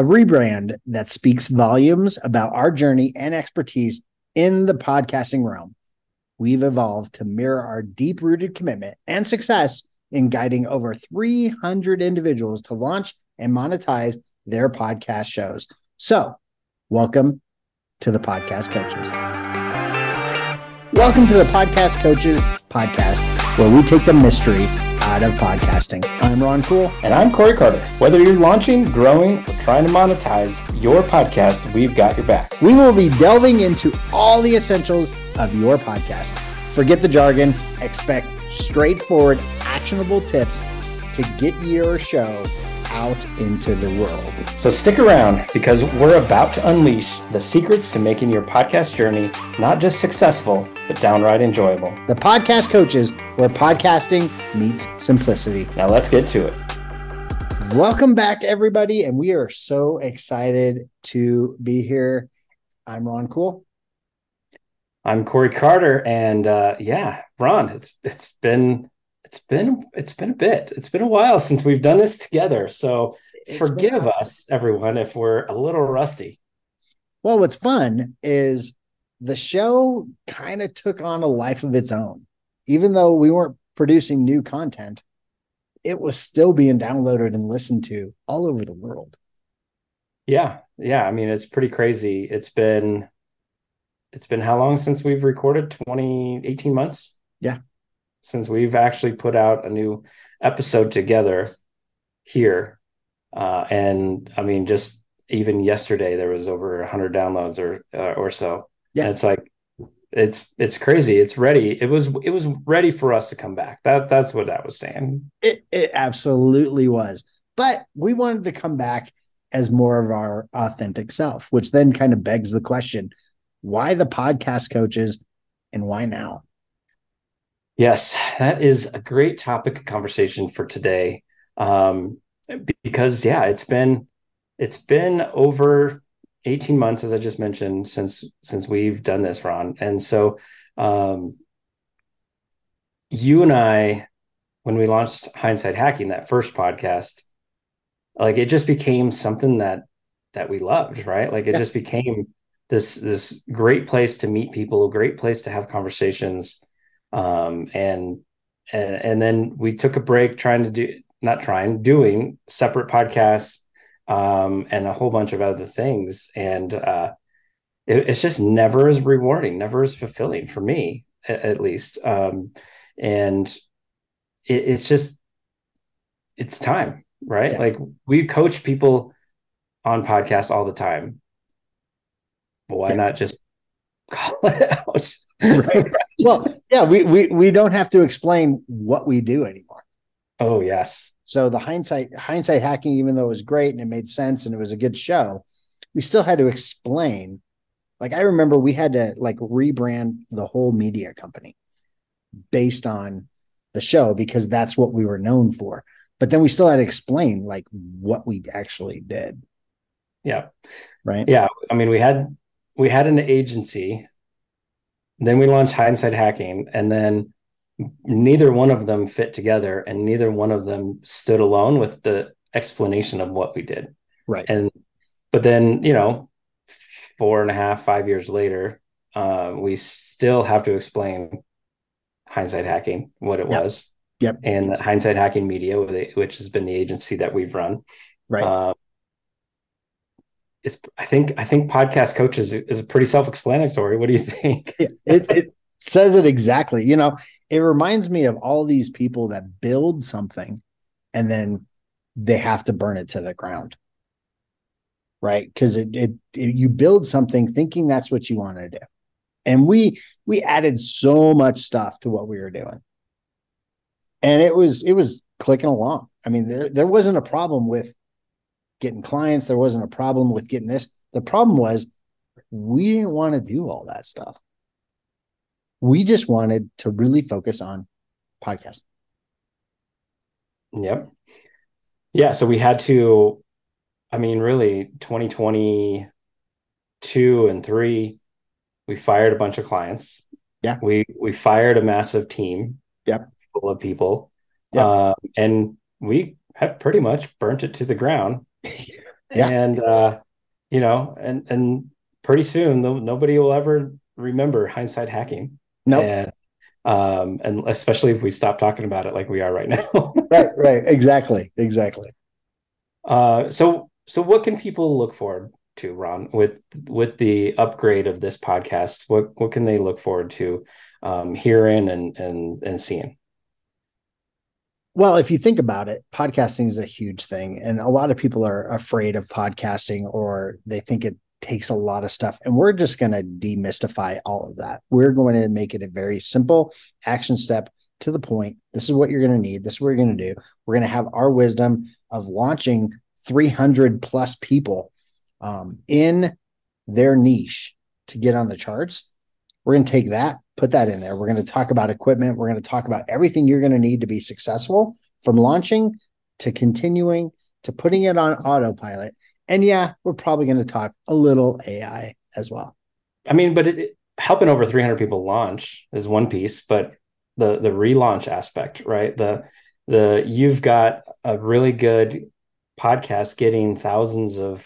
a rebrand that speaks volumes about our journey and expertise in the podcasting realm. We've evolved to mirror our deep rooted commitment and success in guiding over 300 individuals to launch and monetize their podcast shows. So, welcome to the Podcast Coaches. Welcome to the Podcast Coaches podcast, where we take the mystery out of podcasting. I'm Ron Cool. And I'm Cory Carter. Whether you're launching, growing, or trying to monetize your podcast, we've got your back. We will be delving into all the essentials of your podcast. Forget the jargon, expect straightforward, actionable tips to get your show out into the world. So stick around because we're about to unleash the secrets to making your podcast journey not just successful, but downright enjoyable. The Podcast Coaches, where podcasting meets simplicity. Now let's get to it. Welcome back, everybody, and we are so excited to be here. I'm Ron Cool. I'm Cory Carter, and uh, yeah, Ron, it's it's been it's been it's been a bit. It's been a while since we've done this together. So It's forgive been- us, everyone, if we're a little rusty. Well, what's fun is the show kind of took on a life of its own. Even though we weren't producing new content, it was still being downloaded and listened to all over the world. Yeah, yeah. I mean, it's pretty crazy. It's been it's been how long since we've recorded? 20, 18 months? Yeah. Since we've actually put out a new episode together here. Uh, and I mean, just even yesterday there was over 100 downloads or uh, or so. Yeah. And it's like it's it's crazy. It's ready. It was it was ready for us to come back. That that's what I was saying. It it absolutely was. But we wanted to come back as more of our authentic self, which then kind of begs the question, why the podcast coaches and why now? Yes, that is a great topic of conversation for today. Um, because yeah, it's been it's been over 18 months, as I just mentioned, since since we've done this, Ron. And so um, you and I, when we launched Hindsight Hacking, that first podcast, like it just became something that that we loved, right? Like it Yeah. just became this this great place to meet people, a great place to have conversations um, and and and then we took a break trying to do not trying doing separate podcasts um, and a whole bunch of other things. And uh, it, it's just never as rewarding never as fulfilling for me at, at least. Um, and it, it's just it's time right? Yeah. like we coach people on podcasts all the time. Why Yeah. not just call it out Right. Well, yeah, we, we we don't have to explain what we do anymore. oh yes So the hindsight hindsight hacking, even though it was great and it made sense and it was a good show, we still had to explain. Like I remember we had to like rebrand the whole media company based on the show because that's what we were known for. But then we still had to explain like what we actually did, yeah right? Yeah, I mean, we had we had an agency, then we launched Hindsight Hacking, and then neither one of them fit together, and neither one of them stood alone with the explanation of what we did. Right. And but then you know, four and a half, five years later, uh, we still have to explain Hindsight Hacking, what it Yep. was, Yep. and Hindsight Hacking Media, which has been the agency that we've run. Right. Uh, it's, I think I think podcast coaches is pretty self-explanatory. What do you think? Yeah, it, it says it exactly. You know, it reminds me of all these people that build something and then they have to burn it to the ground. Right? Because it, it, it you build something thinking that's what you want to do. And we we added so much stuff to what we were doing. And it was it was clicking along. I mean, there there wasn't a problem with getting clients, there wasn't a problem with getting this. The problem was we didn't want to do all that stuff. We just wanted to really focus on podcasting. Yep. Yeah, so we had to, I mean, really 2022 and 3, we fired a bunch of clients. Yeah. We we fired a massive team. Yep. Full of people. Yep. Uh, and we had pretty much burnt it to the ground. Yeah. And uh, you know, and and pretty soon nobody will ever remember hindsight hacking. No. And um, and especially if we stop talking about it like we are right now. right, right, exactly, exactly. Uh, so so what can people look forward to, Ron, with with the upgrade of this podcast? What what can they look forward to um, hearing and and and seeing? Well, if you think about it, podcasting is a huge thing, and a lot of people are afraid of podcasting or they think it takes a lot of stuff. And we're just going to demystify all of that. We're going to make it a very simple action step to the point. This is what you're going to need. This is what you're going to do. We're going to have our wisdom of launching 300 plus people um, in their niche to get on the charts. We're going to take that, put that in there. We're going to talk about equipment. We're going to talk about everything you're going to need to be successful from launching to continuing to putting it on autopilot and yeah, we're probably going to talk a little AI as well. I mean, but it, it, helping over 300 people launch is one piece, but the the relaunch aspect, right? The the you've got a really good podcast getting thousands of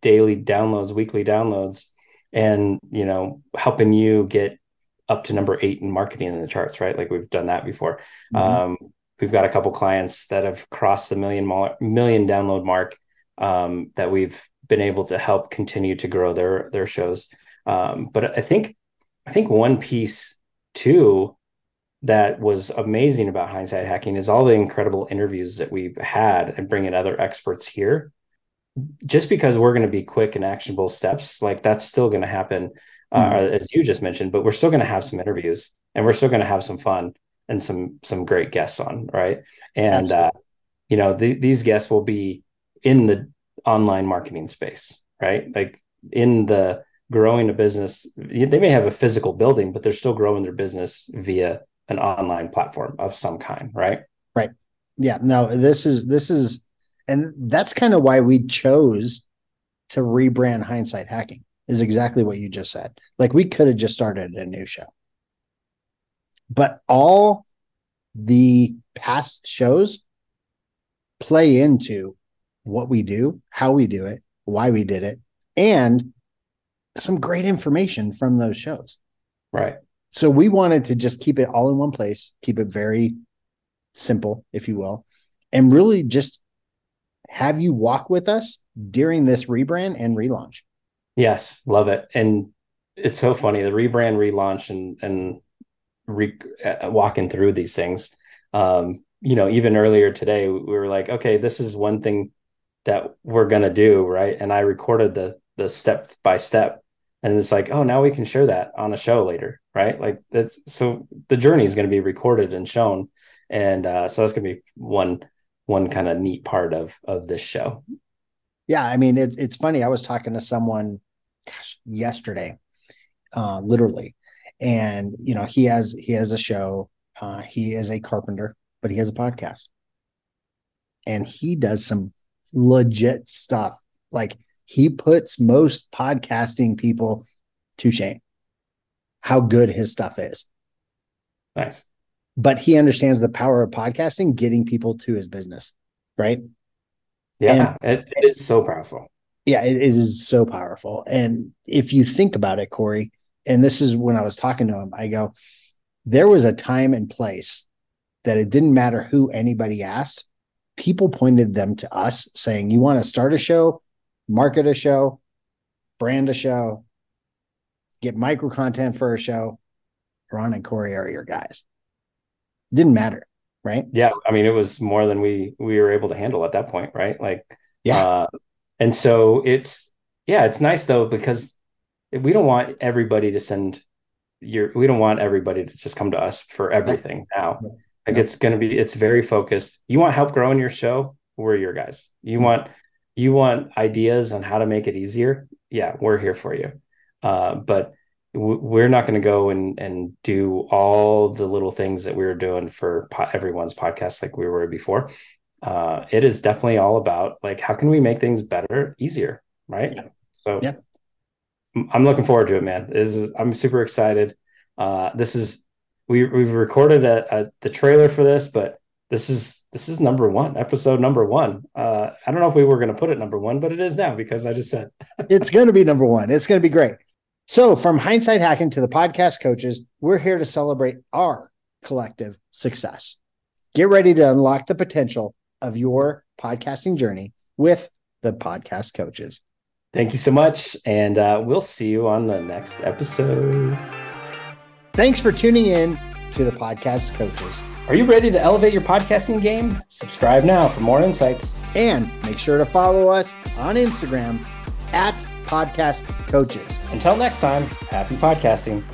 daily downloads, weekly downloads, and you know helping you get up to number eight in marketing in the charts, right? Like we've done that before. Mm-hmm. Um, we've got a couple clients that have crossed the million million download mark um, that we've been able to help continue to grow their their shows. Um, but I think I think one piece too that was amazing about hindsight hacking is all the incredible interviews that we've had and bringing other experts here. Just because we're going to be quick and actionable steps, like that's still going to happen, uh, mm-hmm. as you just mentioned. But we're still going to have some interviews, and we're still going to have some fun and some some great guests on, right? And uh, you know, th- these guests will be in the online marketing space, right? Like in the growing a business, they may have a physical building, but they're still growing their business via an online platform of some kind, right? Right. Yeah. No, this is this is and that's kind of why we chose to rebrand hindsight hacking is exactly what you just said. Like we could have just started a new show. But all the past shows play into what we do, how we do it, why we did it, and some great information from those shows. Right. So we wanted to just keep it all in one place, keep it very simple, if you will, and really just have you walk with us during this rebrand and relaunch. Yes, love it. And it's so funny the rebrand, relaunch, and and re, uh, walking through these things. Um, you know, even earlier today, we were like, okay, this is one thing that we're gonna do, right? And I recorded the the step by step, and it's like, oh, now we can share that on a show later, right? Like that's so the journey is gonna be recorded and shown, and uh, so that's gonna be one one kind of neat part of of this show. Yeah, I mean it's it's funny. I was talking to someone, gosh, yesterday, uh, literally, and you know he has he has a show. Uh, he is a carpenter, but he has a podcast, and he does some legit stuff. Like he puts most podcasting people to shame how good his stuff is. Nice. But he understands the power of podcasting getting people to his business, right? Yeah, and, it, it is so powerful. Yeah, it, it is so powerful. And if you think about it, Cory, and this is when I was talking to him, I go, there was a time and place that it didn't matter who anybody asked people pointed them to us saying, You want to start a show, market a show, brand a show, get micro content for a show. Ron and Cory are your guys. Didn't matter, right? Yeah. I mean, it was more than we we were able to handle at that point, right? Like, yeah. Uh, and so it's yeah, it's nice though because we don't want everybody to send your we don't want everybody to just come to us for everything now. Like it's going to be, it's very focused. You want help growing your show? We're your guys. You mm-hmm. want, you want ideas on how to make it easier? Yeah, we're here for you. Uh, but w- we're not going to go and and do all the little things that we were doing for po- everyone's podcast like we were before. Uh, it is definitely all about like how can we make things better, easier, right? Yeah. So yeah. I'm looking forward to it, man. This is I'm super excited. Uh, this is we we've recorded a, a, the trailer for this, but this is this is number one, episode number one. Uh, I don't know if we were going to put it number one, but it is now because I just said it's going to be number one. It's going to be great. So, from hindsight hacking to the podcast coaches, we're here to celebrate our collective success. Get ready to unlock the potential of your podcasting journey with the podcast coaches. Thank you so much, and uh, we'll see you on the next episode. Thanks for tuning in to the podcast coaches. Are you ready to elevate your podcasting game? Subscribe now for more insights. And make sure to follow us on Instagram at podcast coaches. Until next time, happy podcasting.